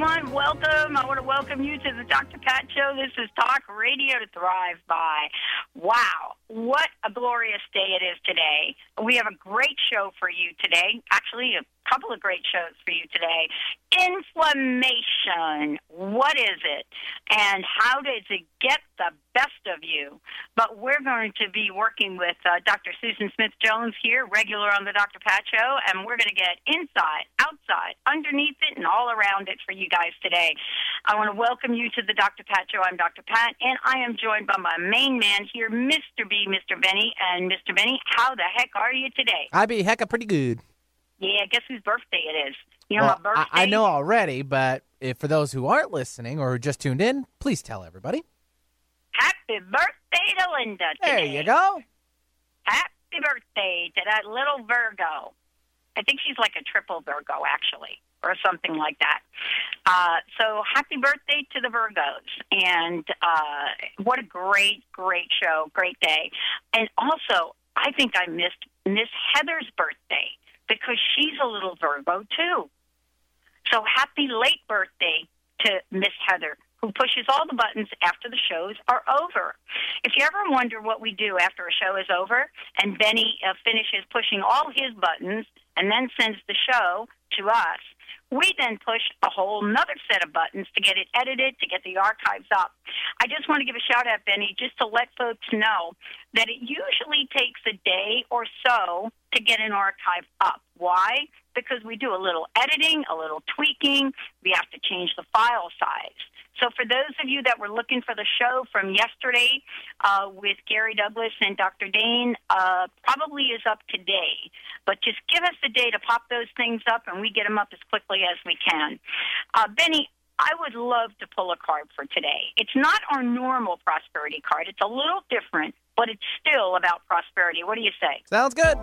everyone, welcome. I want to welcome you to the Dr. Pat Show. This is Talk Radio to Thrive by. Wow, what a glorious day it is today. We have a great show for you today. Actually, couple of great shows for you today. Inflammation. What is it? And how does it get the best of you? But we're going to be working with uh, Dr. Susan Smith Jones here, regular on the Dr. Pat Show, and we're going to get inside, outside, underneath it, and all around it for you guys today. I want to welcome you to the Dr. Pat Show. I'm Dr. Pat, and I am joined by my main man here, Mr. B, Mr. Benny. And Mr. Benny, how the heck are you today? I be hecka pretty good. Yeah, guess whose birthday it is? You know Well, my birthday. I, I know already, but if for those who aren't listening or who just tuned in, please tell everybody. Happy birthday to Linda There you go. Happy birthday to that little Virgo. I think she's like a triple Virgo, actually, or something like that. Uh, so happy birthday to the Virgos. And uh, what a great, great show, great day. And also, I think I missed Miss Heather's birthday because she's a little Virgo, too. So happy late birthday to Miss Heather, who pushes all the buttons after the shows are over. If you ever wonder what we do after a show is over, and Benny uh, finishes pushing all his buttons and then sends the show to us, we then push a whole nother set of buttons to get it edited, to get the archives up. I just want to give a shout out, Benny, just to let folks know that it usually takes a day or so to get an archive up. Why? Because we do a little editing, a little tweaking. We have to change the file size. So, for those of you that were looking for the show from yesterday uh, with Gary Douglas and Dr. Dain, uh, probably is up today. But just give us a day to pop those things up, and we get them up as quickly as we can. Uh, Benny, I would love to pull a card for today. It's not our normal prosperity card, it's a little different, but it's still about prosperity. What do you say? Sounds good.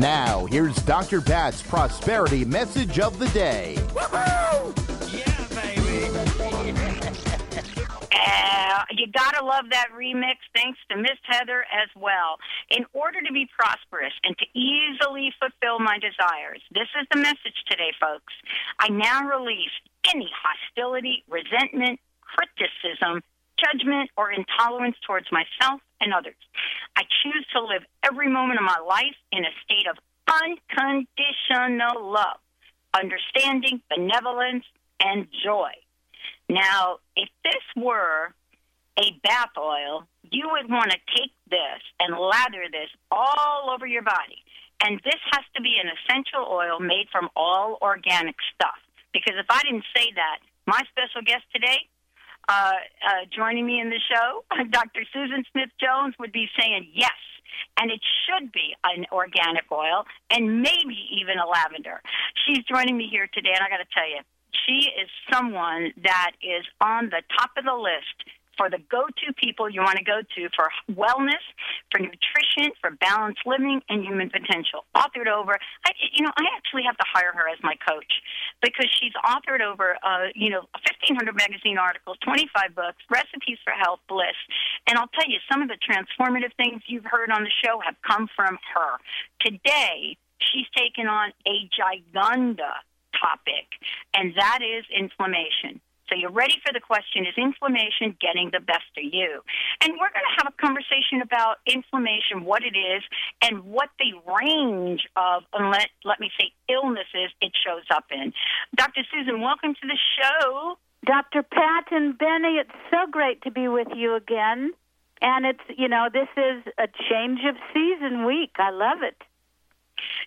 Now, here's Dr. Pat's prosperity message of the day. Yeah, baby. uh, you gotta love that remix. Thanks to Miss Heather as well. In order to be prosperous and to easily fulfill my desires, this is the message today, folks. I now release any hostility, resentment, criticism, judgment, or intolerance towards myself and others. I choose to live every moment of my life in a state of unconditional love, understanding, benevolence, and joy. Now, if this were a bath oil, you would want to take this and lather this all over your body. And this has to be an essential oil made from all organic stuff. Because if I didn't say that, my special guest today, uh, uh, joining me in the show, Dr. Susan Smith Jones, would be saying yes. And it should be an organic oil and maybe even a lavender. She's joining me here today, and I got to tell you, she is someone that is on the top of the list for the go-to people you want to go to for wellness, for nutrition, for balanced living, and human potential. Authored over, I, you know, I actually have to hire her as my coach because she's authored over, uh, you know, 1,500 magazine articles, 25 books, recipes for health, bliss, and I'll tell you, some of the transformative things you've heard on the show have come from her. Today, she's taken on a giganda topic, and that is inflammation. So you're ready for the question is inflammation getting the best of you? And we're going to have a conversation about inflammation, what it is, and what the range of, let, let me say, illnesses it shows up in. Dr. Susan, welcome to the show. Dr. Pat and Benny, it's so great to be with you again. And it's, you know, this is a change of season week. I love it.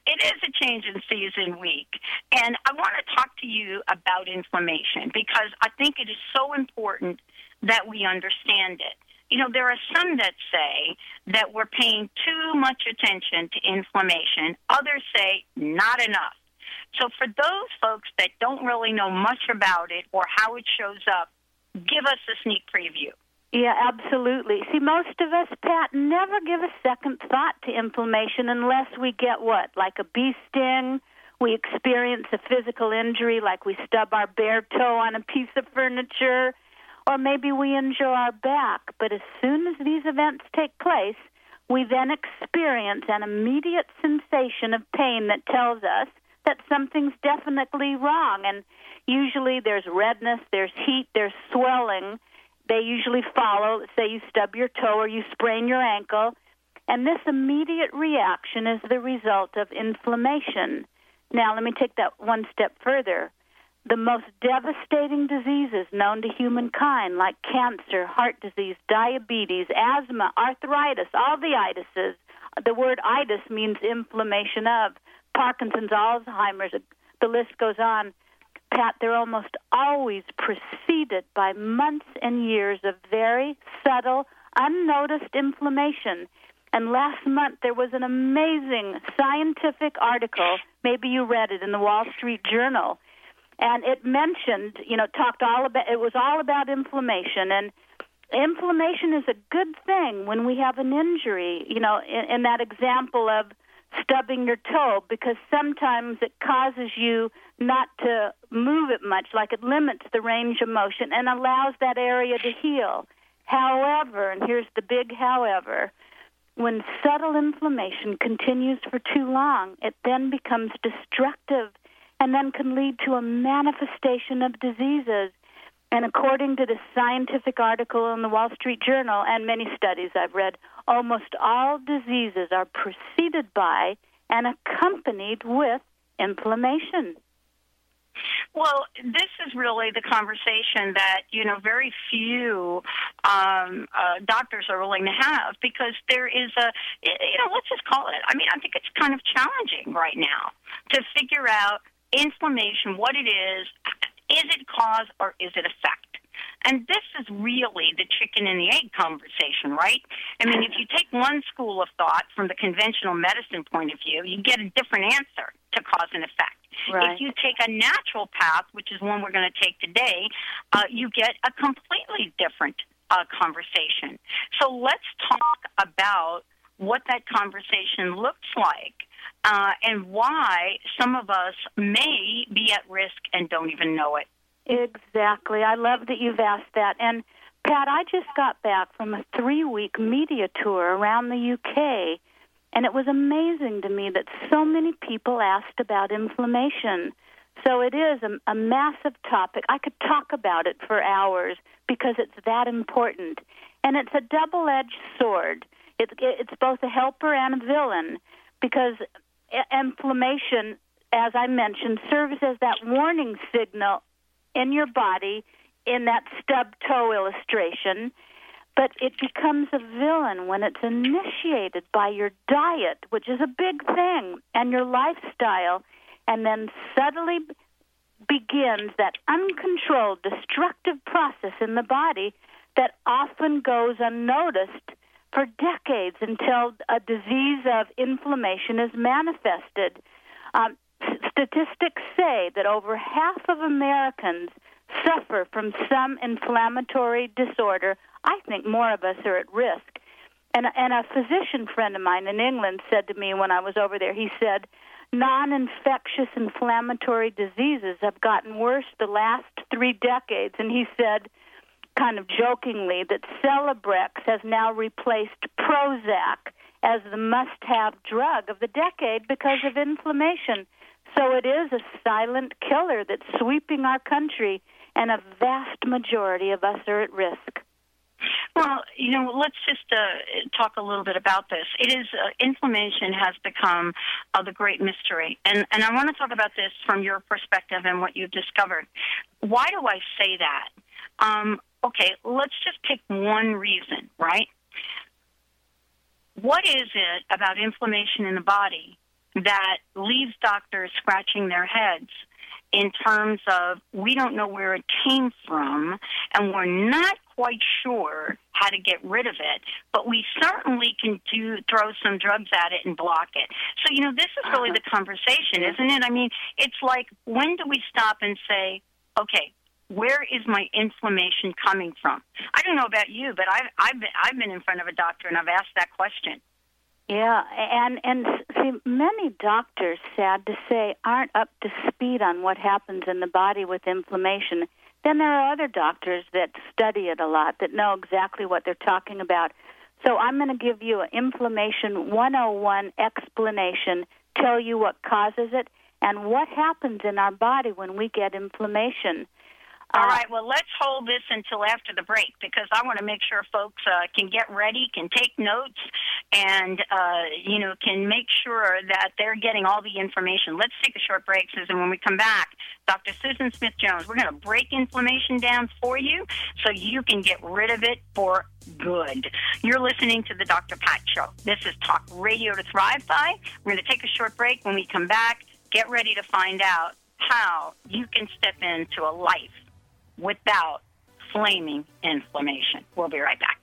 It is a change in season week. And I want to talk to you about inflammation because I think it is so important that we understand it. You know, there are some that say that we're paying too much attention to inflammation, others say not enough. So, for those folks that don't really know much about it or how it shows up, give us a sneak preview. Yeah, absolutely. See, most of us, Pat, never give a second thought to inflammation unless we get what? Like a bee sting, we experience a physical injury, like we stub our bare toe on a piece of furniture, or maybe we injure our back. But as soon as these events take place, we then experience an immediate sensation of pain that tells us that something's definitely wrong. And usually there's redness, there's heat, there's swelling they usually follow. Say you stub your toe or you sprain your ankle, and this immediate reaction is the result of inflammation. Now, let me take that one step further. The most devastating diseases known to humankind, like cancer, heart disease, diabetes, asthma, arthritis, all the itises, the word itis means inflammation of, Parkinson's, Alzheimer's, the list goes on. Pat, they're almost always preceded by months and years of very subtle, unnoticed inflammation. And last month there was an amazing scientific article, maybe you read it in the Wall Street Journal, and it mentioned, you know, talked all about it was all about inflammation. And inflammation is a good thing when we have an injury, you know, in, in that example of stubbing your toe because sometimes it causes you not to move it much, like it limits the range of motion and allows that area to heal. However, and here's the big however, when subtle inflammation continues for too long, it then becomes destructive and then can lead to a manifestation of diseases. And according to the scientific article in the Wall Street Journal and many studies I've read, almost all diseases are preceded by and accompanied with inflammation. Well, this is really the conversation that you know very few um, uh, doctors are willing to have because there is a you know let's just call it. I mean, I think it's kind of challenging right now to figure out inflammation, what it is, is it cause or is it effect? And this is really the chicken and the egg conversation, right? I mean, if you take one school of thought from the conventional medicine point of view, you get a different answer to cause and effect. Right. If you take a natural path, which is one we're going to take today, uh, you get a completely different uh, conversation. So let's talk about what that conversation looks like uh, and why some of us may be at risk and don't even know it. Exactly. I love that you've asked that. And Pat, I just got back from a three week media tour around the UK, and it was amazing to me that so many people asked about inflammation. So it is a, a massive topic. I could talk about it for hours because it's that important. And it's a double edged sword. It's, it's both a helper and a villain because inflammation, as I mentioned, serves as that warning signal in your body in that stub toe illustration, but it becomes a villain when it's initiated by your diet, which is a big thing, and your lifestyle, and then subtly begins that uncontrolled destructive process in the body that often goes unnoticed for decades until a disease of inflammation is manifested. Um, statistics say that over half of Americans suffer from some inflammatory disorder. I think more of us are at risk. And, and a physician friend of mine in England said to me when I was over there, he said, non infectious inflammatory diseases have gotten worse the last three decades. And he said, kind of jokingly, that Celebrex has now replaced Prozac as the must have drug of the decade because of inflammation. So it is a silent killer that's sweeping our country. and a vast majority of us are at risk. Well, you know, let's just uh, talk a little bit about this. It is uh, inflammation has become uh, the great mystery, and and I want to talk about this from your perspective and what you've discovered. Why do I say that? Um, okay, let's just pick one reason, right? What is it about inflammation in the body that leaves doctors scratching their heads in terms of we don't know where it came from and we're not quite sure how to get rid of it, but we certainly can do throw some drugs at it and block it. So, you know, this is really uh-huh. the conversation, isn't it? I mean, it's like when do we stop and say, okay, where is my inflammation coming from? I don't know about you, but I've I've been, I've been in front of a doctor and I've asked that question. Yeah, and and see, many doctors, sad to say, aren't up to speed on what happens in the body with inflammation. Then there are other doctors that study it a lot that know exactly what they're talking about. So I'm going to give you an inflammation 101 explanation, tell you what causes it, and what happens in our body when we get inflammation. All right. Well, let's hold this until after the break because I want to make sure folks uh, can get ready, can take notes, and uh, you know can make sure that they're getting all the information. Let's take a short break, Susan. When we come back, Dr. Susan Smith Jones, we're going to break inflammation down for you so you can get rid of it for good. You're listening to the Dr. Pat Show. This is Talk Radio to Thrive By. We're going to take a short break. When we come back, get ready to find out how you can step into a life without flaming inflammation. We'll be right back.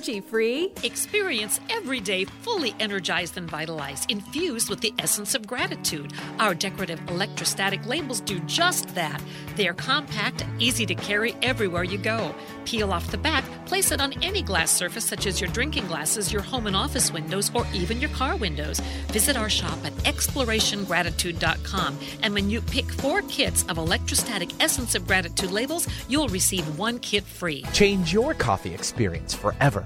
free. Experience every day fully energized and vitalized, infused with the essence of gratitude. Our decorative electrostatic labels do just that. They are compact and easy to carry everywhere you go. Peel off the back, place it on any glass surface, such as your drinking glasses, your home and office windows, or even your car windows. Visit our shop at explorationgratitude.com, and when you pick four kits of electrostatic essence of gratitude labels, you'll receive one kit free. Change your coffee experience forever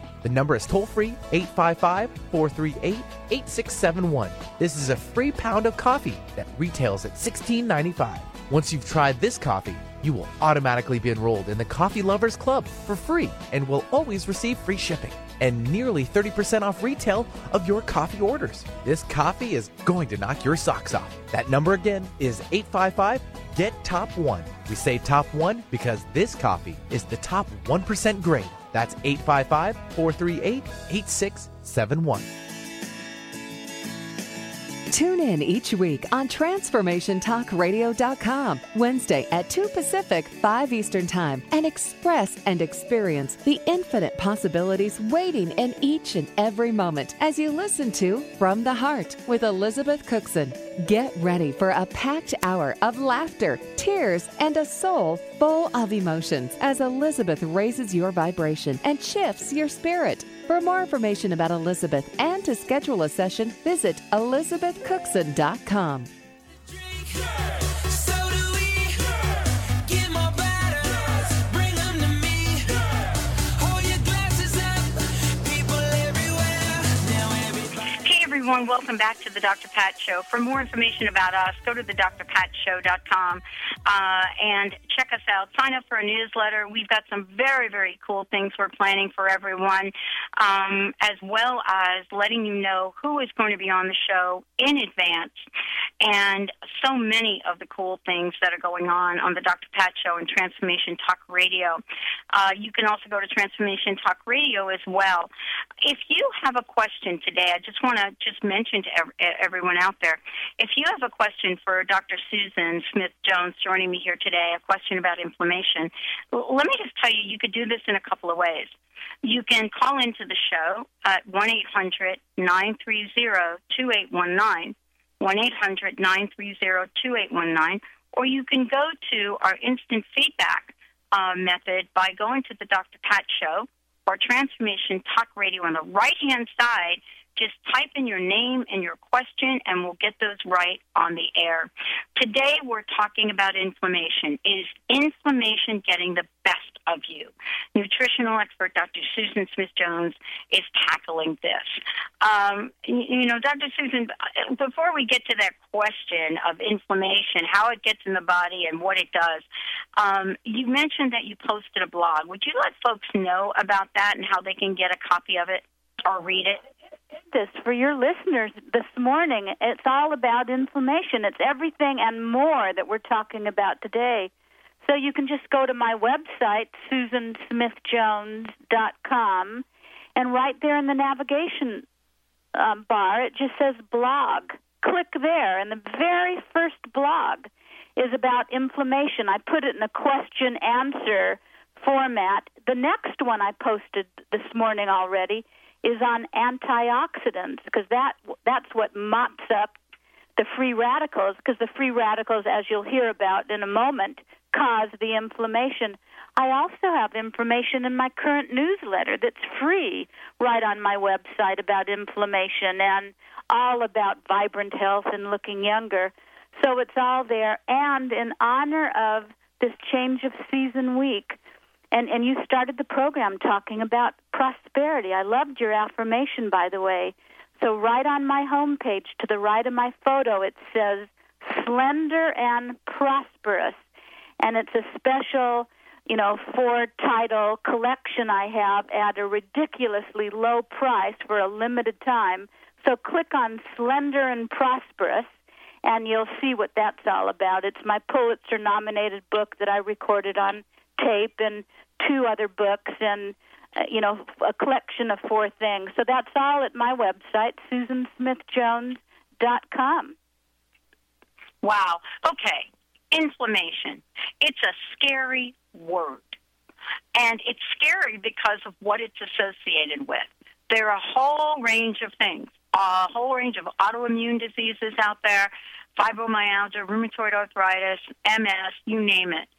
The number is toll free 855 438 8671. This is a free pound of coffee that retails at $16.95. Once you've tried this coffee, you will automatically be enrolled in the Coffee Lovers Club for free and will always receive free shipping and nearly 30% off retail of your coffee orders. This coffee is going to knock your socks off. That number again is 855 GET TOP 1. We say top 1 because this coffee is the top 1% grade. That's 855 438 8671. Tune in each week on TransformationTalkRadio.com, Wednesday at 2 Pacific, 5 Eastern Time, and express and experience the infinite possibilities waiting in each and every moment as you listen to From the Heart with Elizabeth Cookson. Get ready for a packed hour of laughter, tears, and a soul full of emotions as Elizabeth raises your vibration and shifts your spirit. For more information about Elizabeth and to schedule a session, visit elizabethcookson.com. everyone. Welcome back to the Dr. Pat Show. For more information about us, go to the drpatshow.com uh, and check us out. Sign up for a newsletter. We've got some very, very cool things we're planning for everyone, um, as well as letting you know who is going to be on the show in advance and so many of the cool things that are going on on the Dr. Pat Show and Transformation Talk Radio. Uh, you can also go to Transformation Talk Radio as well. If you have a question today, I just want to just mention to everyone out there, if you have a question for Dr. Susan Smith Jones joining me here today, a question about inflammation, let me just tell you, you could do this in a couple of ways. You can call into the show at 1 800 930 2819, 1 800 930 2819, or you can go to our instant feedback uh, method by going to the Dr. Pat Show or Transformation Talk Radio on the right hand side just type in your name and your question, and we'll get those right on the air. Today, we're talking about inflammation. Is inflammation getting the best of you? Nutritional expert Dr. Susan Smith Jones is tackling this. Um, you know, Dr. Susan, before we get to that question of inflammation, how it gets in the body and what it does, um, you mentioned that you posted a blog. Would you let folks know about that and how they can get a copy of it or read it? This for your listeners this morning. It's all about inflammation. It's everything and more that we're talking about today. So you can just go to my website, susansmithjones.com, and right there in the navigation um, bar, it just says blog. Click there, and the very first blog is about inflammation. I put it in a question answer format. The next one I posted this morning already is on antioxidants because that that's what mops up the free radicals because the free radicals as you'll hear about in a moment cause the inflammation. I also have information in my current newsletter that's free right on my website about inflammation and all about vibrant health and looking younger. So it's all there and in honor of this change of season week and and you started the program talking about prosperity. I loved your affirmation, by the way. So right on my homepage, to the right of my photo, it says "slender and prosperous," and it's a special, you know, four title collection I have at a ridiculously low price for a limited time. So click on "slender and prosperous." And you'll see what that's all about. It's my Pulitzer nominated book that I recorded on tape and two other books and uh, you know a collection of four things. So that's all at my website, susansmithjones.com. Wow. Okay. Inflammation. It's a scary word. And it's scary because of what it's associated with. There are a whole range of things, a whole range of autoimmune diseases out there, fibromyalgia, rheumatoid arthritis, MS, you name it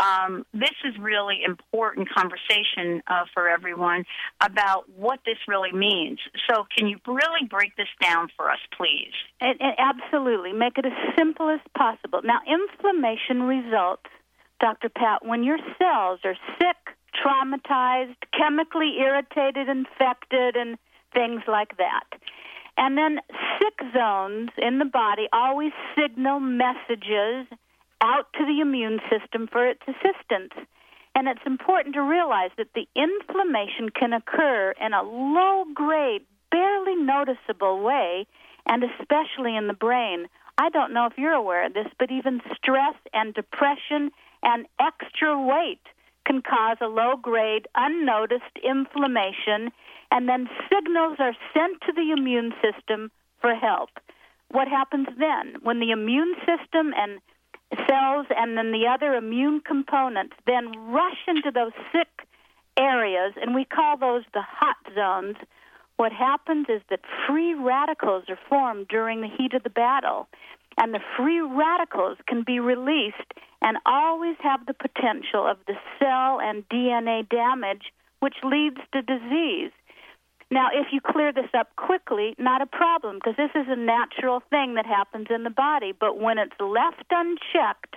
um, this is really important conversation uh, for everyone about what this really means. So, can you really break this down for us, please? It, it, absolutely. Make it as simple as possible. Now, inflammation results, Dr. Pat, when your cells are sick, traumatized, chemically irritated, infected, and things like that. And then sick zones in the body always signal messages out to the immune system for its assistance. And it's important to realize that the inflammation can occur in a low grade, barely noticeable way, and especially in the brain. I don't know if you're aware of this, but even stress and depression and extra weight can cause a low grade, unnoticed inflammation, and then signals are sent to the immune system for help. What happens then? When the immune system and cells and then the other immune components then rush into those sick areas, and we call those the hot zones. What happens is that free radicals are formed during the heat of the battle, and the free radicals can be released and always have the potential of the cell and DNA damage, which leads to disease. Now, if you clear this up quickly, not a problem, because this is a natural thing that happens in the body. But when it's left unchecked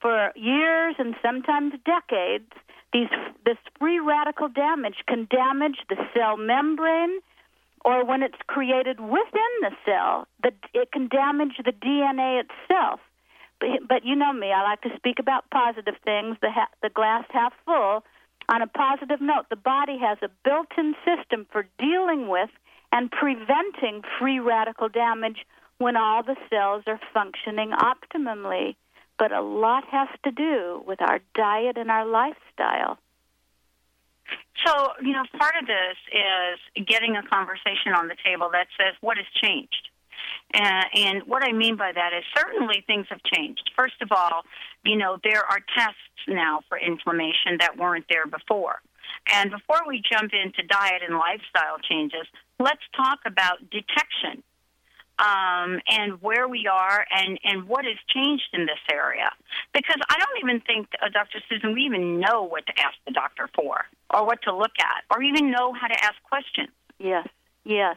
for years and sometimes decades, these this free radical damage can damage the cell membrane, or when it's created within the cell, the, it can damage the DNA itself. But, but you know me, I like to speak about positive things, the, ha- the glass half full. On a positive note, the body has a built in system for dealing with and preventing free radical damage when all the cells are functioning optimally. But a lot has to do with our diet and our lifestyle. So, you know, part of this is getting a conversation on the table that says what has changed. Uh, and what I mean by that is certainly things have changed. First of all, you know, there are tests now for inflammation that weren't there before. And before we jump into diet and lifestyle changes, let's talk about detection um, and where we are and, and what has changed in this area. Because I don't even think, uh, Dr. Susan, we even know what to ask the doctor for or what to look at or even know how to ask questions. Yes, yes.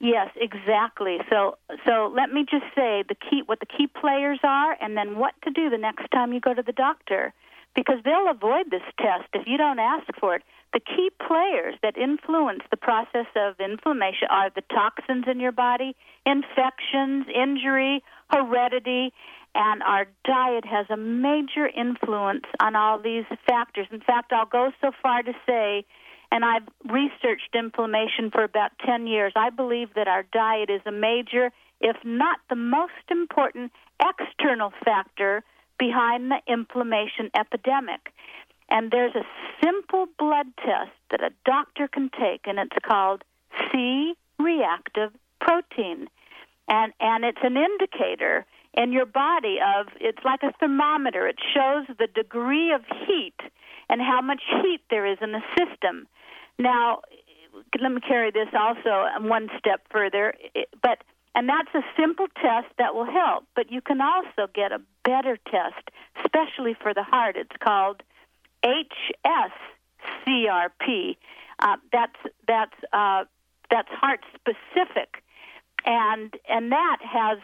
Yes, exactly. So so let me just say the key what the key players are and then what to do the next time you go to the doctor because they'll avoid this test if you don't ask for it. The key players that influence the process of inflammation are the toxins in your body, infections, injury, heredity, and our diet has a major influence on all these factors. In fact, I'll go so far to say, and I've researched inflammation for about 10 years, I believe that our diet is a major, if not the most important, external factor behind the inflammation epidemic. And there's a simple blood test that a doctor can take, and it's called C reactive protein. And, and it's an indicator in your body of, it's like a thermometer. It shows the degree of heat and how much heat there is in the system. Now, let me carry this also one step further. But and that's a simple test that will help. But you can also get a better test, especially for the heart. It's called HSCRP. Uh, that's that's uh, that's heart specific, and and that has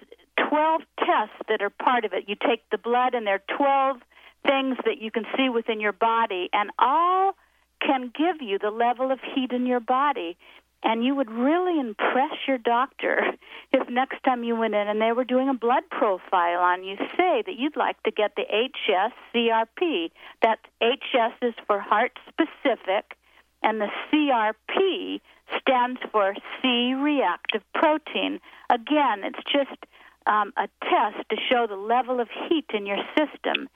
12 tests that are part of it. You take the blood, and there are 12 things that you can see within your body, and all can give you the level of heat in your body. And you would really impress your doctor if next time you went in and they were doing a blood profile on you, say that you'd like to get the HSCRP. That HS is for heart specific, and the CRP stands for C reactive protein. Again, it's just um, a test to show the level of heat in your system.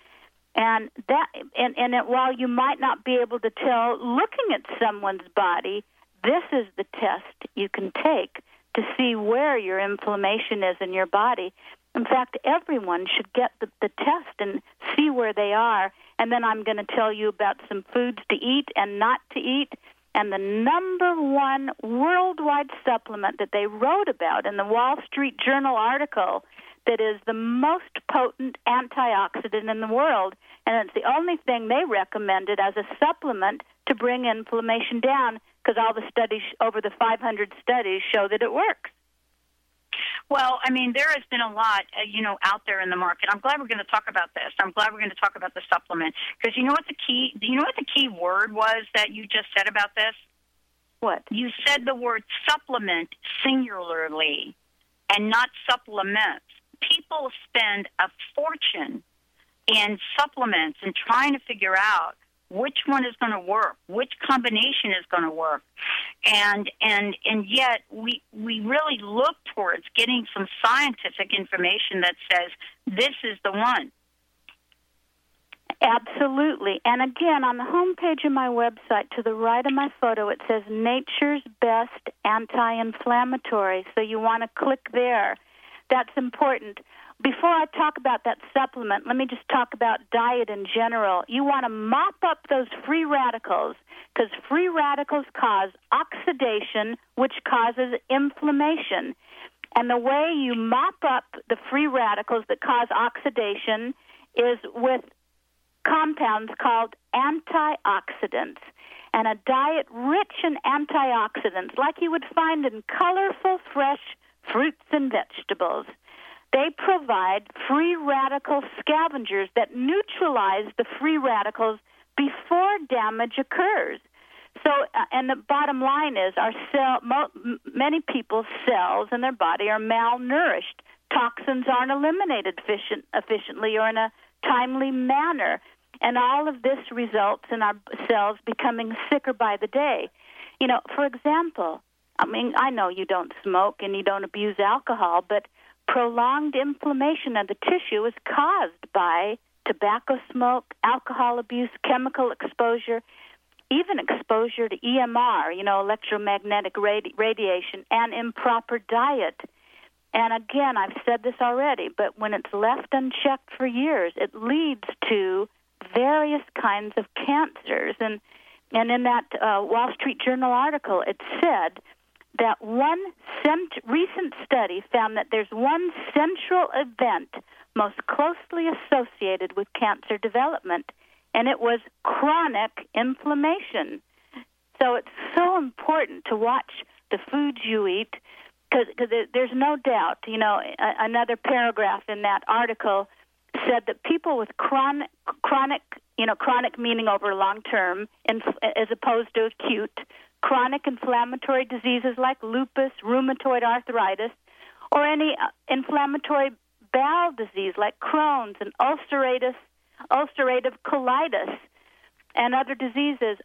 And that, and, and it, while you might not be able to tell looking at someone's body, this is the test you can take to see where your inflammation is in your body. In fact, everyone should get the, the test and see where they are. And then I'm going to tell you about some foods to eat and not to eat. And the number one worldwide supplement that they wrote about in the Wall Street Journal article that is the most potent antioxidant in the world. And it's the only thing they recommended as a supplement to bring inflammation down because all the studies, over the 500 studies, show that it works. Well, I mean, there has been a lot, uh, you know, out there in the market. I'm glad we're going to talk about this. I'm glad we're going to talk about the supplement because you know what the key, do you know what the key word was that you just said about this? What? You said the word supplement singularly and not supplements. People spend a fortune in supplements and trying to figure out which one is going to work, which combination is going to work, and and and yet we we really look towards getting some scientific information that says this is the one. Absolutely. And again, on the home page of my website, to the right of my photo, it says Nature's Best Anti Inflammatory. So you want to click there. That's important. Before I talk about that supplement, let me just talk about diet in general. You want to mop up those free radicals because free radicals cause oxidation, which causes inflammation. And the way you mop up the free radicals that cause oxidation is with compounds called antioxidants. And a diet rich in antioxidants, like you would find in colorful, fresh fruits and vegetables. They provide free radical scavengers that neutralize the free radicals before damage occurs. So, uh, and the bottom line is, our cell, mo- many people's cells in their body are malnourished. Toxins aren't eliminated efficient, efficiently or in a timely manner, and all of this results in our cells becoming sicker by the day. You know, for example, I mean, I know you don't smoke and you don't abuse alcohol, but prolonged inflammation of the tissue is caused by tobacco smoke, alcohol abuse, chemical exposure, even exposure to EMR, you know, electromagnetic radi- radiation, and improper diet. And again, I've said this already, but when it's left unchecked for years, it leads to various kinds of cancers. And and in that uh, Wall Street Journal article, it said that one cent- recent study found that there's one central event most closely associated with cancer development, and it was chronic inflammation. So it's so important to watch the foods you eat because there's no doubt, you know, another paragraph in that article said that people with chronic, chronic, you know, chronic meaning over long term, as opposed to acute, chronic inflammatory diseases like lupus, rheumatoid arthritis, or any uh, inflammatory bowel disease like Crohn's and ulcerative, ulcerative colitis, and other diseases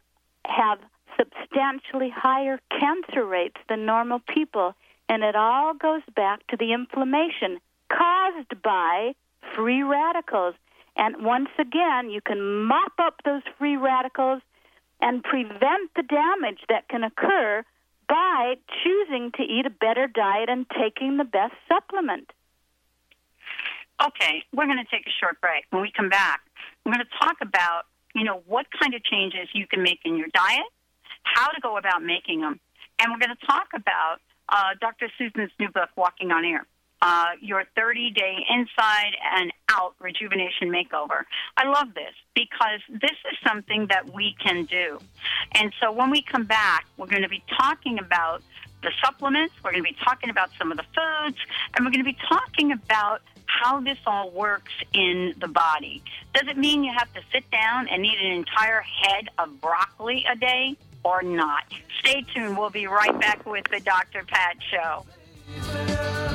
have substantially higher cancer rates than normal people. And it all goes back to the inflammation caused by free radicals. And once again, you can mop up those free radicals and prevent the damage that can occur by choosing to eat a better diet and taking the best supplement. Okay, we're going to take a short break. When we come back, we're going to talk about, you know, what kind of changes you can make in your diet, how to go about making them, and we're going to talk about uh, Dr. Susan's new book, Walking on Air. Uh, your 30 day inside and out rejuvenation makeover. I love this because this is something that we can do. And so when we come back, we're going to be talking about the supplements, we're going to be talking about some of the foods, and we're going to be talking about how this all works in the body. Does it mean you have to sit down and eat an entire head of broccoli a day or not? Stay tuned. We'll be right back with the Dr. Pat Show.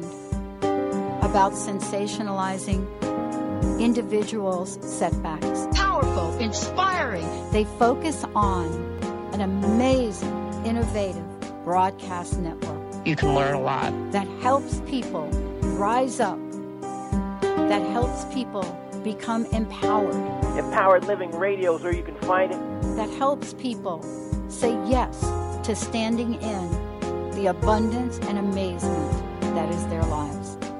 about sensationalizing individuals' setbacks. Powerful, inspiring. They focus on an amazing, innovative broadcast network. You can learn a lot. That helps people rise up, that helps people become empowered. Empowered Living Radio is where you can find it. That helps people say yes to standing in the abundance and amazement that is their lives.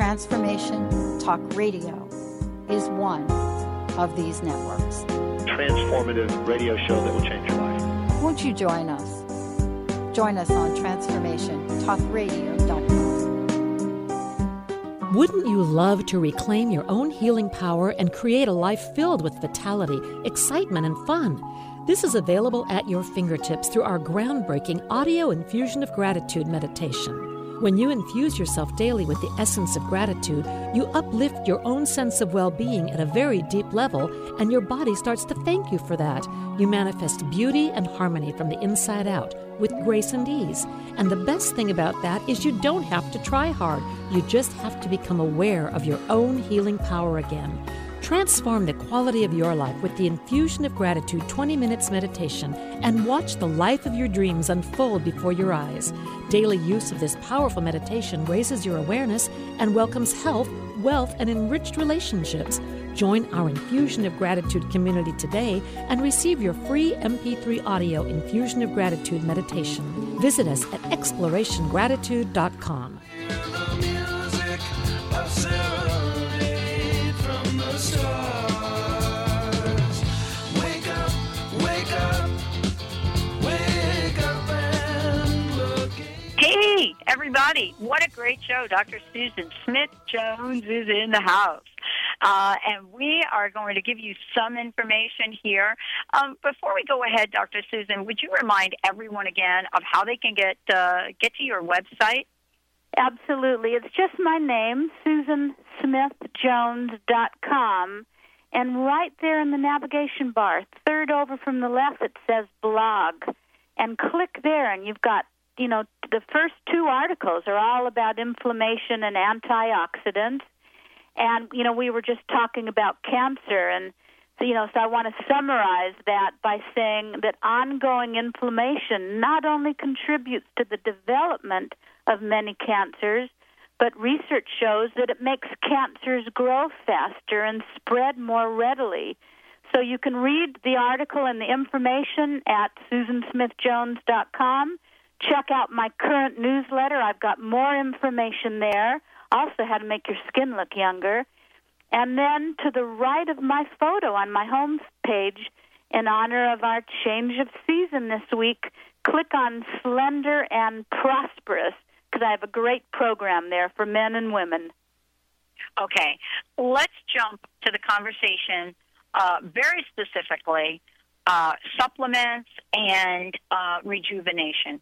Transformation Talk Radio is one of these networks. Transformative radio show that will change your life. Won't you join us? Join us on transformationtalkradio.com. Wouldn't you love to reclaim your own healing power and create a life filled with vitality, excitement, and fun? This is available at your fingertips through our groundbreaking audio infusion of gratitude meditation. When you infuse yourself daily with the essence of gratitude, you uplift your own sense of well being at a very deep level, and your body starts to thank you for that. You manifest beauty and harmony from the inside out with grace and ease. And the best thing about that is you don't have to try hard, you just have to become aware of your own healing power again. Transform the quality of your life with the infusion of gratitude 20 minutes meditation and watch the life of your dreams unfold before your eyes. Daily use of this powerful meditation raises your awareness and welcomes health, wealth, and enriched relationships. Join our Infusion of Gratitude community today and receive your free MP3 audio Infusion of Gratitude meditation. Visit us at explorationgratitude.com. everybody. What a great show. Dr. Susan Smith Jones is in the house. Uh, and we are going to give you some information here. Um, before we go ahead, Dr. Susan, would you remind everyone again of how they can get uh, get to your website? Absolutely. It's just my name, SusanSmithJones.com. And right there in the navigation bar, third over from the left, it says blog. And click there, and you've got, you know, the first two articles are all about inflammation and antioxidants. And, you know, we were just talking about cancer. And, you know, so I want to summarize that by saying that ongoing inflammation not only contributes to the development of many cancers, but research shows that it makes cancers grow faster and spread more readily. So you can read the article and the information at susansmithjones.com. Check out my current newsletter. I've got more information there. Also, how to make your skin look younger. And then to the right of my photo on my home page, in honor of our change of season this week, click on Slender and Prosperous because I have a great program there for men and women. Okay, let's jump to the conversation uh, very specifically uh, supplements and uh, rejuvenation.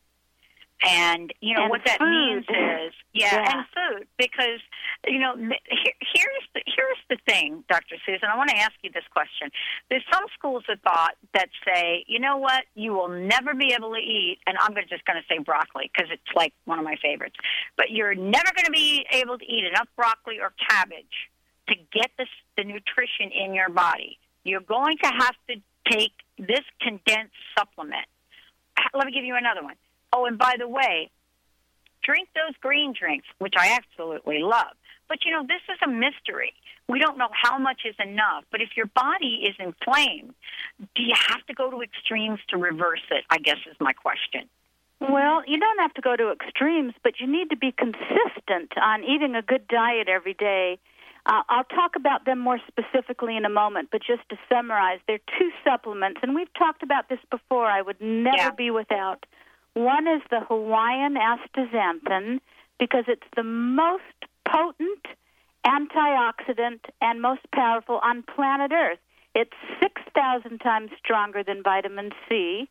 And you know And what that food. means is yeah, Yeah. and food because you know here, here's the, here's the thing, Dr. Susan. I want to ask you this question. There's some schools of thought that say, you know what, you will never be able to eat, and I'm just going to say broccoli because it's like one of my favorites. But you're never going to be able to eat enough broccoli or cabbage to get this, the nutrition in your body. You're going to have to take this condensed supplement. Let me give you another one. Oh, and by the way, drink those green drinks, which I absolutely love. But you know, this is a mystery. We don't know how much is enough. But if your body is inflamed, do you have to go to extremes to reverse it? I guess is my question. Well, you don't have to go to extremes, but you need to be consistent on eating a good diet every day. Uh, I'll talk about them more specifically in a moment, but just to summarize, there are two supplements, and we've talked about this before. I would never be without. One is the Hawaiian astaxanthin because it's the most potent antioxidant and most powerful on planet Earth. It's 6,000 times stronger than vitamin C,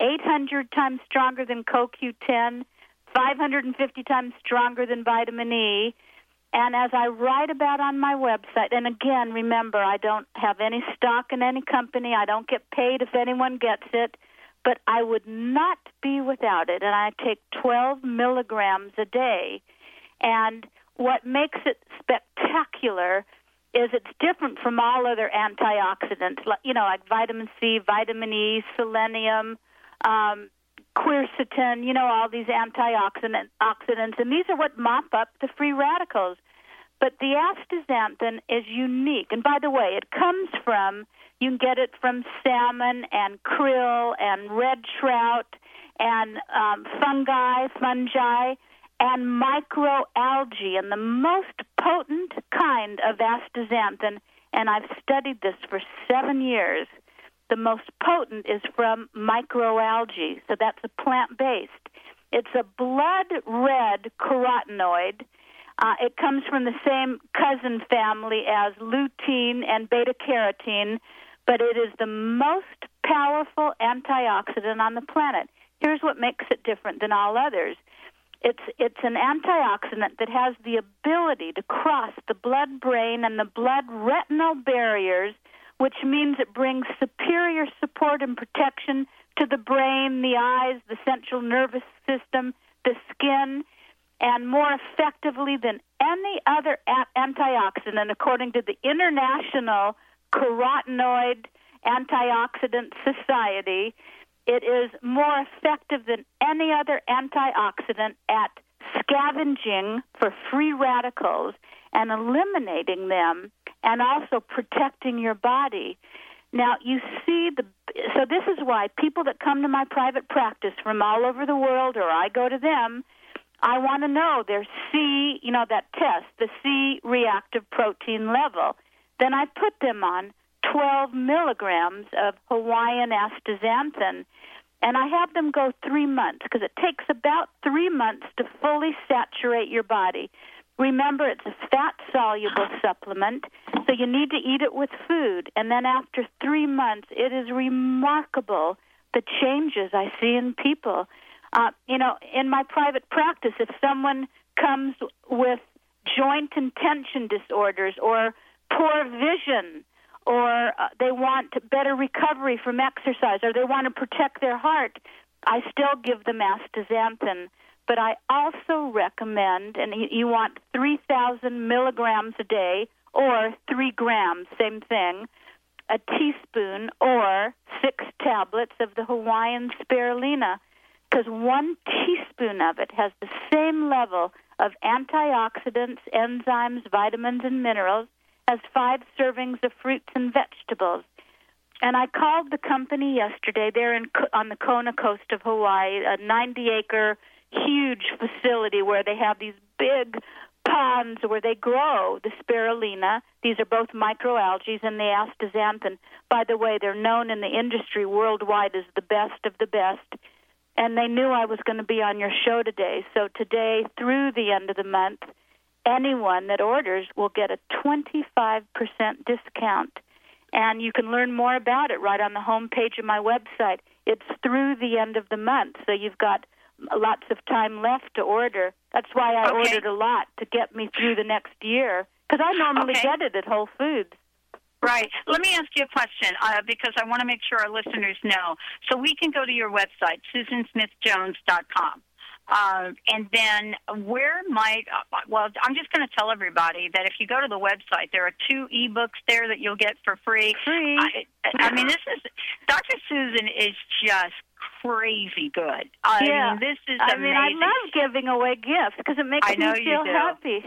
800 times stronger than CoQ10, 550 times stronger than vitamin E. And as I write about on my website, and again, remember, I don't have any stock in any company. I don't get paid if anyone gets it, but I would not be without it. And I take 12 milligrams a day. And what makes it spectacular is it's different from all other antioxidants, you know, like vitamin C, vitamin E, selenium, um, quercetin, you know, all these antioxidant oxidants, and these are what mop up the free radicals. But the astaxanthin is unique, and by the way, it comes from you can get it from salmon and krill and red trout and um, fungi, fungi, and microalgae, and the most potent kind of astaxanthin. And I've studied this for seven years the most potent is from microalgae, so that's a plant based. It's a blood red carotenoid. Uh, it comes from the same cousin family as lutein and beta carotene, but it is the most powerful antioxidant on the planet. Here's what makes it different than all others. It's it's an antioxidant that has the ability to cross the blood brain and the blood retinal barriers, which means it brings superior support and protection to the brain, the eyes, the central nervous system, the skin, and more effectively than any other antioxidant, according to the International Carotenoid Antioxidant Society. It is more effective than any other antioxidant at scavenging for free radicals and eliminating them and also protecting your body. Now, you see the so this is why people that come to my private practice from all over the world or I go to them, I want to know their C, you know that test, the C reactive protein level. Then I put them on 12 milligrams of Hawaiian astaxanthin and I have them go three months because it takes about three months to fully saturate your body. Remember, it's a fat soluble supplement, so you need to eat it with food. And then after three months, it is remarkable the changes I see in people. Uh, you know, in my private practice, if someone comes with joint and tension disorders or poor vision, or uh, they want better recovery from exercise, or they want to protect their heart, I still give them astaxanthin. But I also recommend, and you want 3,000 milligrams a day or 3 grams, same thing, a teaspoon or six tablets of the Hawaiian spirulina, because one teaspoon of it has the same level of antioxidants, enzymes, vitamins, and minerals as five servings of fruits and vegetables. And I called the company yesterday. They're in on the Kona coast of Hawaii, a 90-acre huge facility where they have these big ponds where they grow the spirulina. These are both microalgae and the astaxanthin. By the way, they're known in the industry worldwide as the best of the best. And they knew I was going to be on your show today. So today, through the end of the month, anyone that orders will get a 25% discount. And you can learn more about it right on the home page of my website. It's through the end of the month, so you've got lots of time left to order. That's why I Okay. ordered a lot to get me through the next year. Because I normally Okay. get it at Whole Foods. Right. Let me ask you a question uh, because I want to make sure our listeners know. So we can go to your website, susansmithjones.com. Uh, and then where might, uh, well, I'm just going to tell everybody that if you go to the website, there are two ebooks there that you'll get for free. Free. I, I mean, this is, Dr. Susan is just crazy good. I yeah. mean, this is I mean, I love giving away gifts because it makes me feel happy.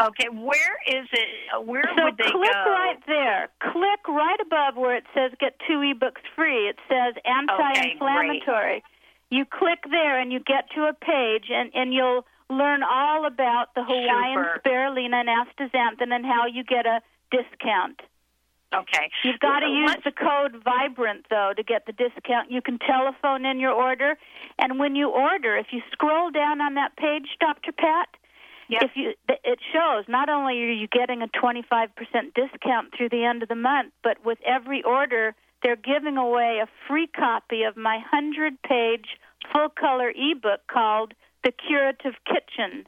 Okay, where is it? Where so would they click go? right there. Click right above where it says "Get two ebooks free." It says "Anti-inflammatory." You click there, and you get to a page, and and you'll learn all about the Hawaiian Super. spirulina and astaxanthin and how you get a discount. Okay. You've got to Well, use let's- the code Vibrant though to get the discount. You can telephone in your order, and when you order, if you scroll down on that page, Dr. Pat, if you it shows not only are you getting a 25% discount through the end of the month, but with every order, they're giving away a free copy of my 100-page full-color ebook called The Curative Kitchen.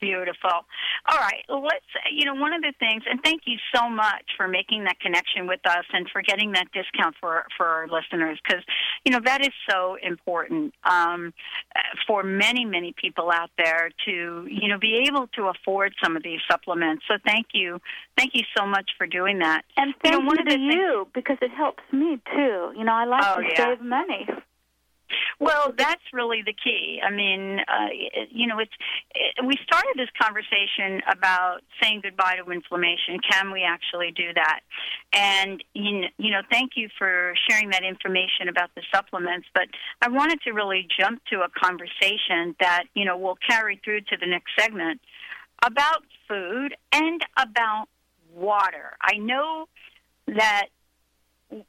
Beautiful. All right, let's. You know, one of the things, and thank you so much for making that connection with us and for getting that discount for for our listeners, because you know that is so important um, for many many people out there to you know be able to afford some of these supplements. So thank you, thank you so much for doing that. And you thank know, one you of the to things- you because it helps me too. You know, I like Oh, to yeah. save money. Well, that's really the key. I mean, uh, you know, it's it, we started this conversation about saying goodbye to inflammation. Can we actually do that? And you know, thank you for sharing that information about the supplements. But I wanted to really jump to a conversation that you know will carry through to the next segment about food and about water. I know that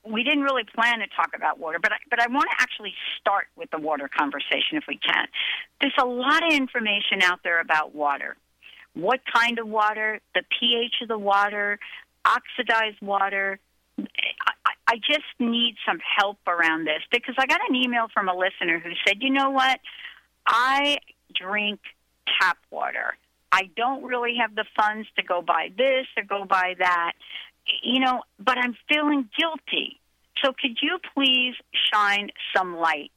we didn't really plan to talk about water, but I, but I want to actually start with the water conversation if we can. There's a lot of information out there about water. what kind of water, the pH of the water, oxidized water. I, I just need some help around this because I got an email from a listener who said, you know what? I drink tap water. I don't really have the funds to go buy this or go buy that, you know, but I'm feeling guilty. So could you please shine some light?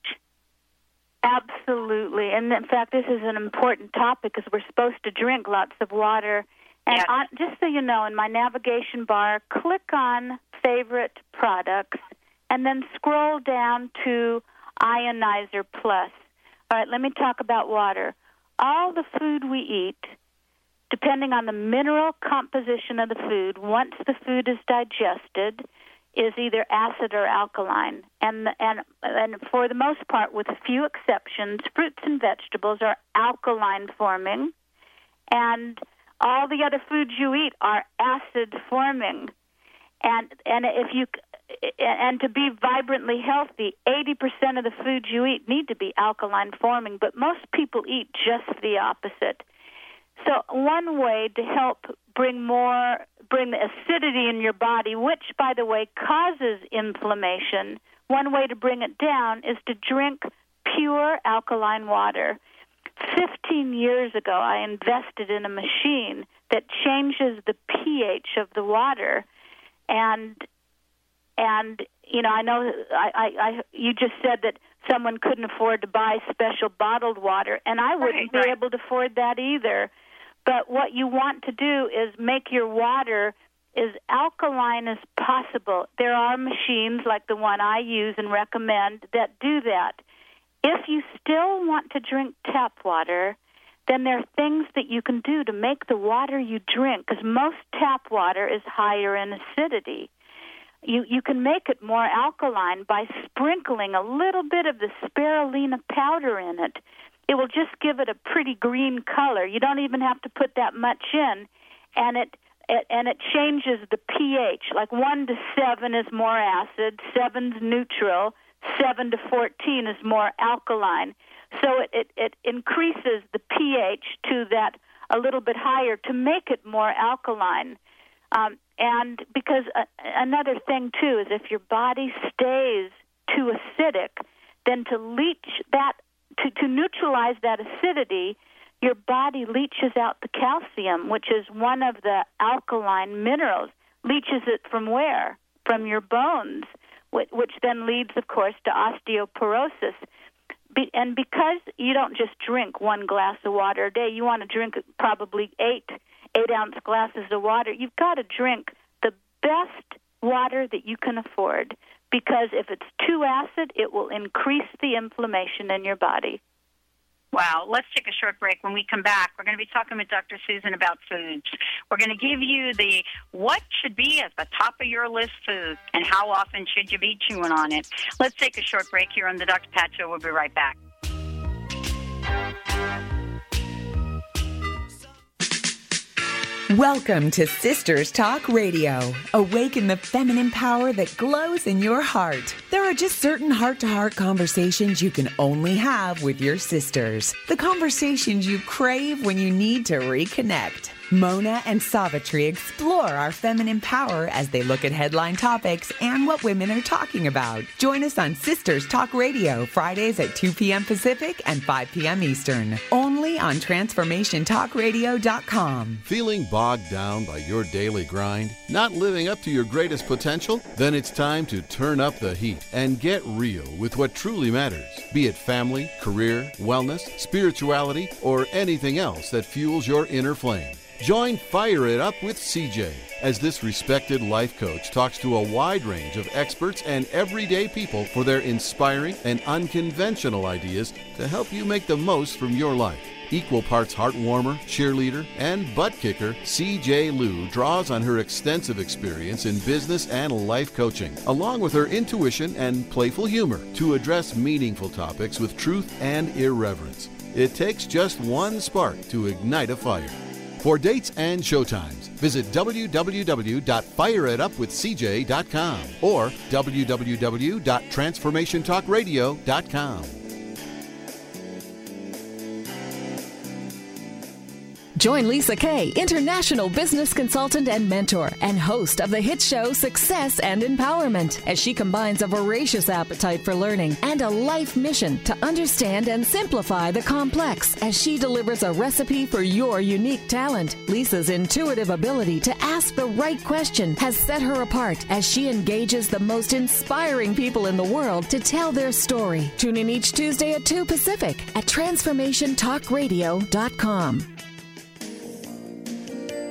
Absolutely. And in fact, this is an important topic because we're supposed to drink lots of water. And Yes. on, just so you know, in my navigation bar, click on favorite products and then scroll down to Ionizer Plus. All right, let me talk about water. All the food we eat, depending on the mineral composition of the food, once the food is digested, is either acid or alkaline. And and and for the most part, with few exceptions, fruits and vegetables are alkaline forming, and all the other foods you eat are acid forming. And and if you and to be vibrantly healthy, 80% of the foods you eat need to be alkaline forming, but most people eat just the opposite. So one way to help bring more bring the acidity in your body, which by the way causes inflammation, one way to bring it down is to drink pure alkaline water. 15 years ago I invested in a machine that changes the pH of the water. And and you know I know I, I, I you just said that someone couldn't afford to buy special bottled water and I wouldn't be able to afford that either but what you want to do is make your water as alkaline as possible. There are machines like the one I use and recommend that do that. If you still want to drink tap water, then there are things that you can do to make the water you drink, because most tap water is higher in acidity. You, you can make it more alkaline by sprinkling a little bit of the spirulina powder in it. It will just give it a pretty green color. You don't even have to put that much in, and it, it and it changes the pH. Like one to seven is more acid, seven's neutral, seven to fourteen is more alkaline. So it, it, it increases the pH to that a little bit higher to make it more alkaline. Um, and because uh, another thing too is if your body stays too acidic, then to leach that to, to neutralize that acidity, your body leaches out the calcium, which is one of the alkaline minerals. Leaches it from where? From your bones, which, then leads, of course, to osteoporosis. And because you don't just drink one glass of water a day, you want to drink probably eight eight ounce glasses of water. You've got to drink the best water that you can afford because if it's too acid, it will increase the inflammation in your body. Wow. Let's take a short break. When we come back, we're going to be talking with Dr. Susan about foods. We're going to give you the what should be at the top of your list food and how often should you be chewing on it. Let's take a short break here on the Dr. Pat Show. We'll be right back. Welcome to Sisters Talk Radio. Awaken the feminine power that glows in your heart. There are just certain heart to heart conversations you can only have with your sisters. The conversations you crave when you need to reconnect. Mona and Savitri explore our feminine power as they look at headline topics and what women are talking about. Join us on Sisters Talk Radio, Fridays at 2 p.m. Pacific and 5 p.m. Eastern. Only on TransformationTalkRadio.com. Feeling bogged down by your daily grind? Not living up to your greatest potential? Then it's time to turn up the heat and get real with what truly matters. Be it family, career, wellness, spirituality, or anything else that fuels your inner flame. Join Fire It Up with CJ as this respected life coach talks to a wide range of experts and everyday people for their inspiring and unconventional ideas to help you make the most from your life. Equal parts heartwarmer, cheerleader, and butt kicker, CJ Liu draws on her extensive experience in business and life coaching, along with her intuition and playful humor, to address meaningful topics with truth and irreverence. It takes just one spark to ignite a fire. For dates and showtimes, visit www.fireitupwithcj.com or www.transformationtalkradio.com. Join Lisa Kay, international business consultant and mentor, and host of the hit show Success and Empowerment, as she combines a voracious appetite for learning and a life mission to understand and simplify the complex as she delivers a recipe for your unique talent. Lisa's intuitive ability to ask the right question has set her apart as she engages the most inspiring people in the world to tell their story. Tune in each Tuesday at 2 Pacific at transformationtalkradio.com.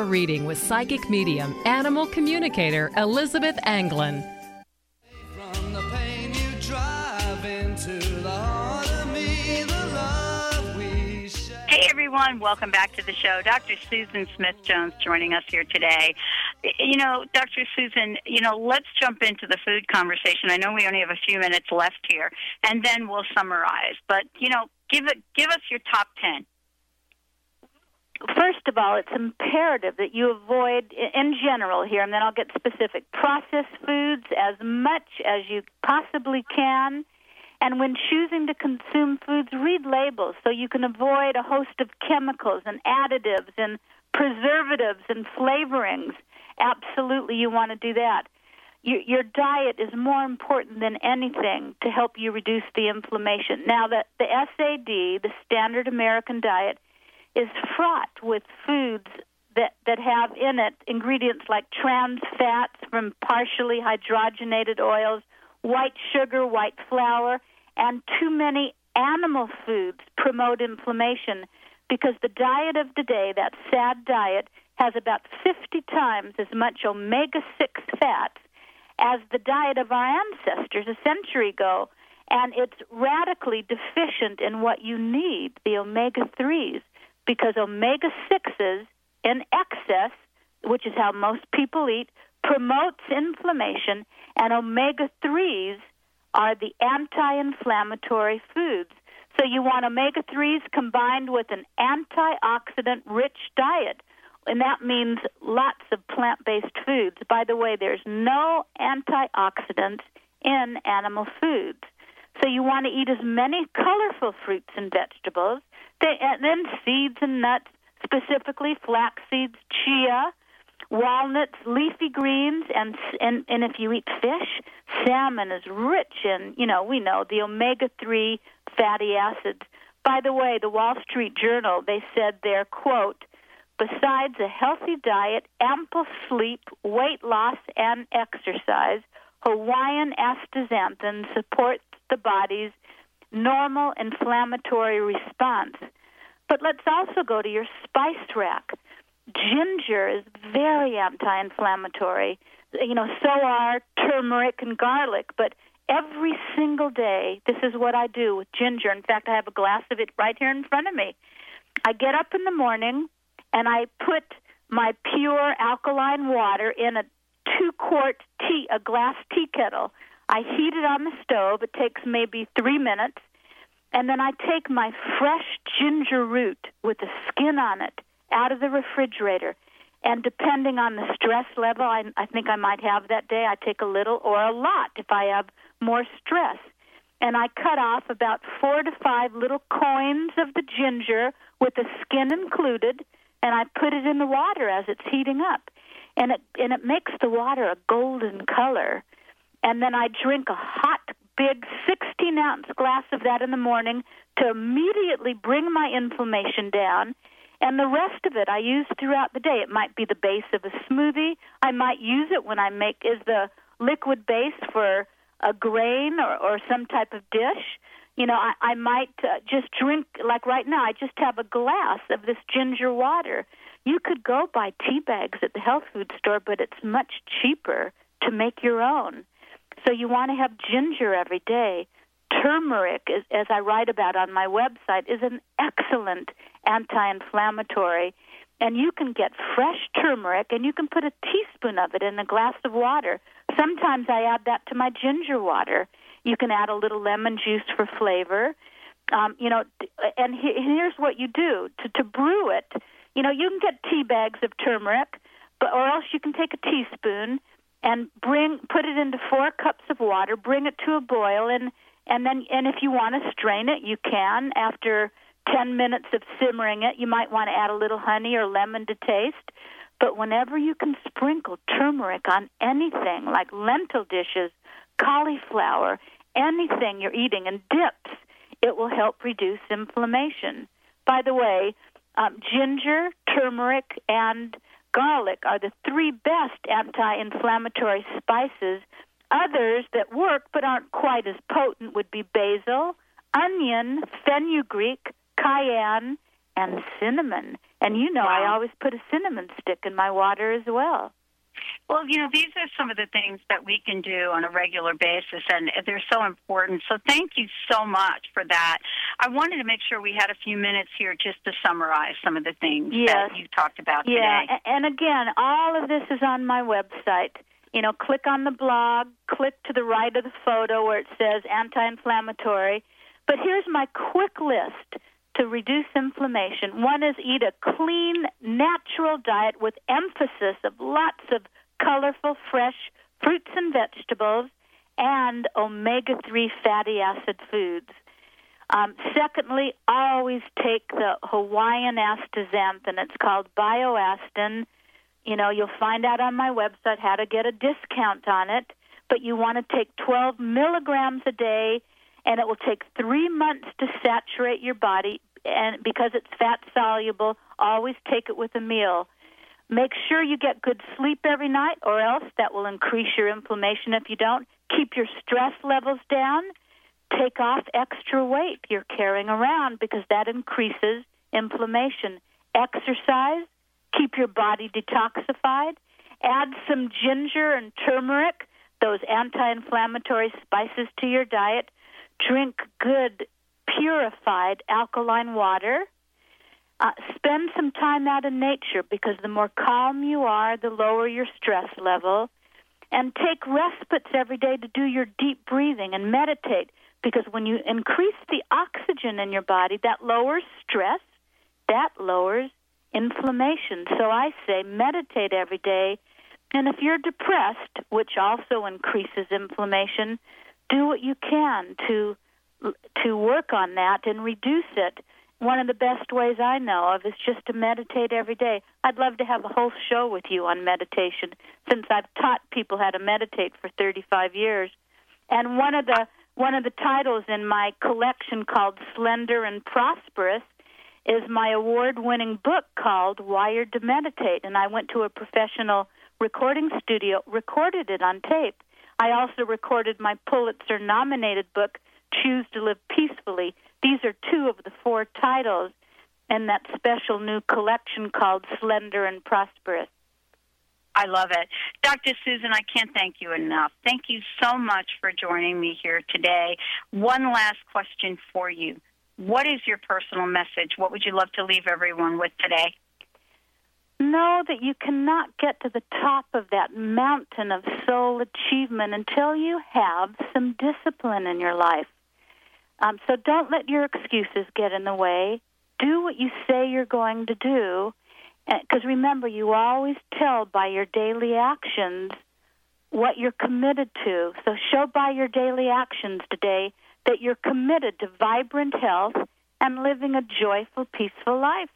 reading with psychic medium, animal communicator Elizabeth Anglin. Hey everyone, welcome back to the show. Dr. Susan Smith Jones joining us here today. You know, Dr. Susan, you know, let's jump into the food conversation. I know we only have a few minutes left here, and then we'll summarize. But you know, give it, give us your top ten. First of all, it's imperative that you avoid, in general here, and then I'll get specific, processed foods as much as you possibly can. And when choosing to consume foods, read labels so you can avoid a host of chemicals and additives and preservatives and flavorings. Absolutely, you want to do that. Your, your diet is more important than anything to help you reduce the inflammation. Now, the, the SAD, the Standard American Diet, is fraught with foods that, that have in it ingredients like trans fats from partially hydrogenated oils, white sugar, white flour, and too many animal foods promote inflammation because the diet of today, that sad diet, has about 50 times as much omega 6 fats as the diet of our ancestors a century ago. And it's radically deficient in what you need, the omega 3s, because omega 6s in excess, which is how most people eat, promotes inflammation, and omega 3s are the anti inflammatory foods. So you want omega 3s combined with an antioxidant rich diet. And that means lots of plant based foods. By the way, there's no antioxidants in animal foods. So you want to eat as many colorful fruits and vegetables, and then seeds and nuts, specifically flax seeds, chia, walnuts, leafy greens, and and and if you eat fish, salmon is rich in you know we know the omega three fatty acids. By the way, the Wall Street Journal they said their quote. Besides a healthy diet, ample sleep, weight loss, and exercise, Hawaiian astaxanthin supports the body's normal inflammatory response. But let's also go to your spice rack. Ginger is very anti inflammatory. You know, so are turmeric and garlic. But every single day, this is what I do with ginger. In fact, I have a glass of it right here in front of me. I get up in the morning and I put my pure alkaline water in a two quart tea, a glass tea kettle. I heat it on the stove. It takes maybe three minutes. And then I take my fresh ginger root with the skin on it out of the refrigerator. And depending on the stress level I, I think I might have that day, I take a little or a lot if I have more stress. And I cut off about four to five little coins of the ginger with the skin included, and I put it in the water as it's heating up. And it and it makes the water a golden color and then I drink a hot, big 16 ounce glass of that in the morning to immediately bring my inflammation down. And the rest of it I use throughout the day. It might be the base of a smoothie. I might use it when I make is the liquid base for a grain or, or some type of dish. You know, I, I might uh, just drink, like right now, I just have a glass of this ginger water. You could go buy tea bags at the health food store, but it's much cheaper to make your own. So you want to have ginger every day. Turmeric, as I write about on my website, is an excellent anti inflammatory. And you can get fresh turmeric and you can put a teaspoon of it in a glass of water. Sometimes I add that to my ginger water. You can add a little lemon juice for flavor. Um, you know, and he, here's what you do to, to brew it. You know, you can get tea bags of turmeric, but or else you can take a teaspoon and bring put it into four cups of water, bring it to a boil, and and then and if you want to strain it, you can. After ten minutes of simmering it, you might want to add a little honey or lemon to taste. But whenever you can sprinkle turmeric on anything like lentil dishes, cauliflower, anything you're eating, and dips, it will help reduce inflammation. By the way, um, ginger, turmeric, and garlic are the three best anti inflammatory spices. Others that work but aren't quite as potent would be basil, onion, fenugreek, cayenne, and cinnamon. And you know, wow. I always put a cinnamon stick in my water as well. Well, you know, these are some of the things that we can do on a regular basis, and they're so important. So, thank you so much for that. I wanted to make sure we had a few minutes here just to summarize some of the things yes. that you talked about yeah. today. And again, all of this is on my website. You know, click on the blog, click to the right of the photo where it says anti inflammatory. But here's my quick list to reduce inflammation. One is eat a clean, natural diet with emphasis of lots of colorful, fresh fruits and vegetables and omega 3 fatty acid foods. Um, secondly, always take the Hawaiian astaxanthin. It's called BioAstin. You know, you'll find out on my website how to get a discount on it, but you want to take 12 milligrams a day and it will take three months to saturate your body. And because it's fat soluble, always take it with a meal. Make sure you get good sleep every night, or else that will increase your inflammation if you don't. Keep your stress levels down. Take off extra weight you're carrying around because that increases inflammation. Exercise. Keep your body detoxified. Add some ginger and turmeric, those anti inflammatory spices, to your diet drink good, purified alkaline water. Uh, spend some time out in nature because the more calm you are, the lower your stress level. And take respites every day to do your deep breathing and meditate because when you increase the oxygen in your body, that lowers stress, that lowers inflammation. So I say meditate every day. And if you're depressed, which also increases inflammation, do what you can to to work on that and reduce it. One of the best ways I know of is just to meditate every day. I'd love to have a whole show with you on meditation since I've taught people how to meditate for 35 years. And one of the one of the titles in my collection called Slender and Prosperous is my award-winning book called Wired to Meditate and I went to a professional recording studio, recorded it on tape I also recorded my Pulitzer nominated book, Choose to Live Peacefully. These are two of the four titles in that special new collection called Slender and Prosperous. I love it. Dr. Susan, I can't thank you enough. Thank you so much for joining me here today. One last question for you. What is your personal message? What would you love to leave everyone with today? know that you cannot get to the top of that mountain of soul achievement until you have some discipline in your life. Um, so don't let your excuses get in the way. Do what you say you're going to do. Because remember, you always tell by your daily actions what you're committed to. So show by your daily actions today that you're committed to vibrant health and living a joyful, peaceful life.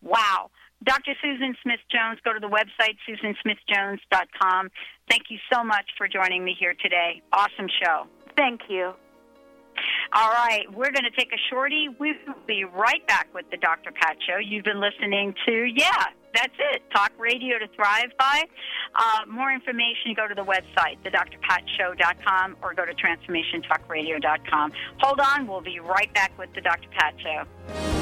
Wow. Dr. Susan Smith Jones, go to the website, susansmithjones.com. Thank you so much for joining me here today. Awesome show. Thank you. All right, we're going to take a shorty. We will be right back with the Dr. Pat Show. You've been listening to, yeah, that's it. Talk radio to thrive by. Uh, more information, go to the website, thedrpatshow.com, or go to transformationtalkradio.com. Hold on, we'll be right back with the Dr. Pat Show.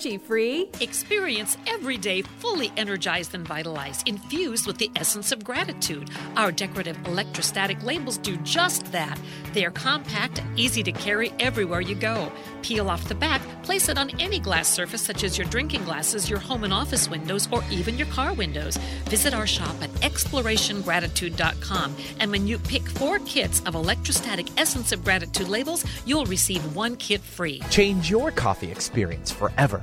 free. Experience every day fully energized and vitalized, infused with the essence of gratitude. Our decorative electrostatic labels do just that. They are compact and easy to carry everywhere you go. Peel off the back, place it on any glass surface, such as your drinking glasses, your home and office windows, or even your car windows. Visit our shop at explorationgratitude.com, and when you pick four kits of electrostatic essence of gratitude labels, you'll receive one kit free. Change your coffee experience forever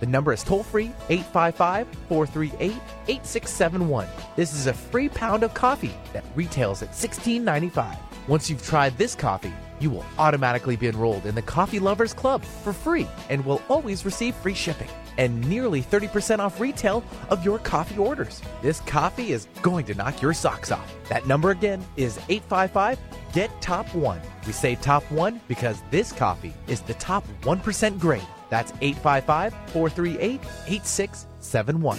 The number is toll free 855 438 8671. This is a free pound of coffee that retails at $16.95. Once you've tried this coffee, you will automatically be enrolled in the Coffee Lovers Club for free and will always receive free shipping and nearly 30% off retail of your coffee orders. This coffee is going to knock your socks off. That number again is 855 Get Top 1. We say Top 1 because this coffee is the top 1% grade. That's 855 438 8671.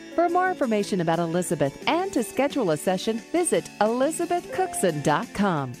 For more information about Elizabeth and to schedule a session, visit elizabethcookson.com.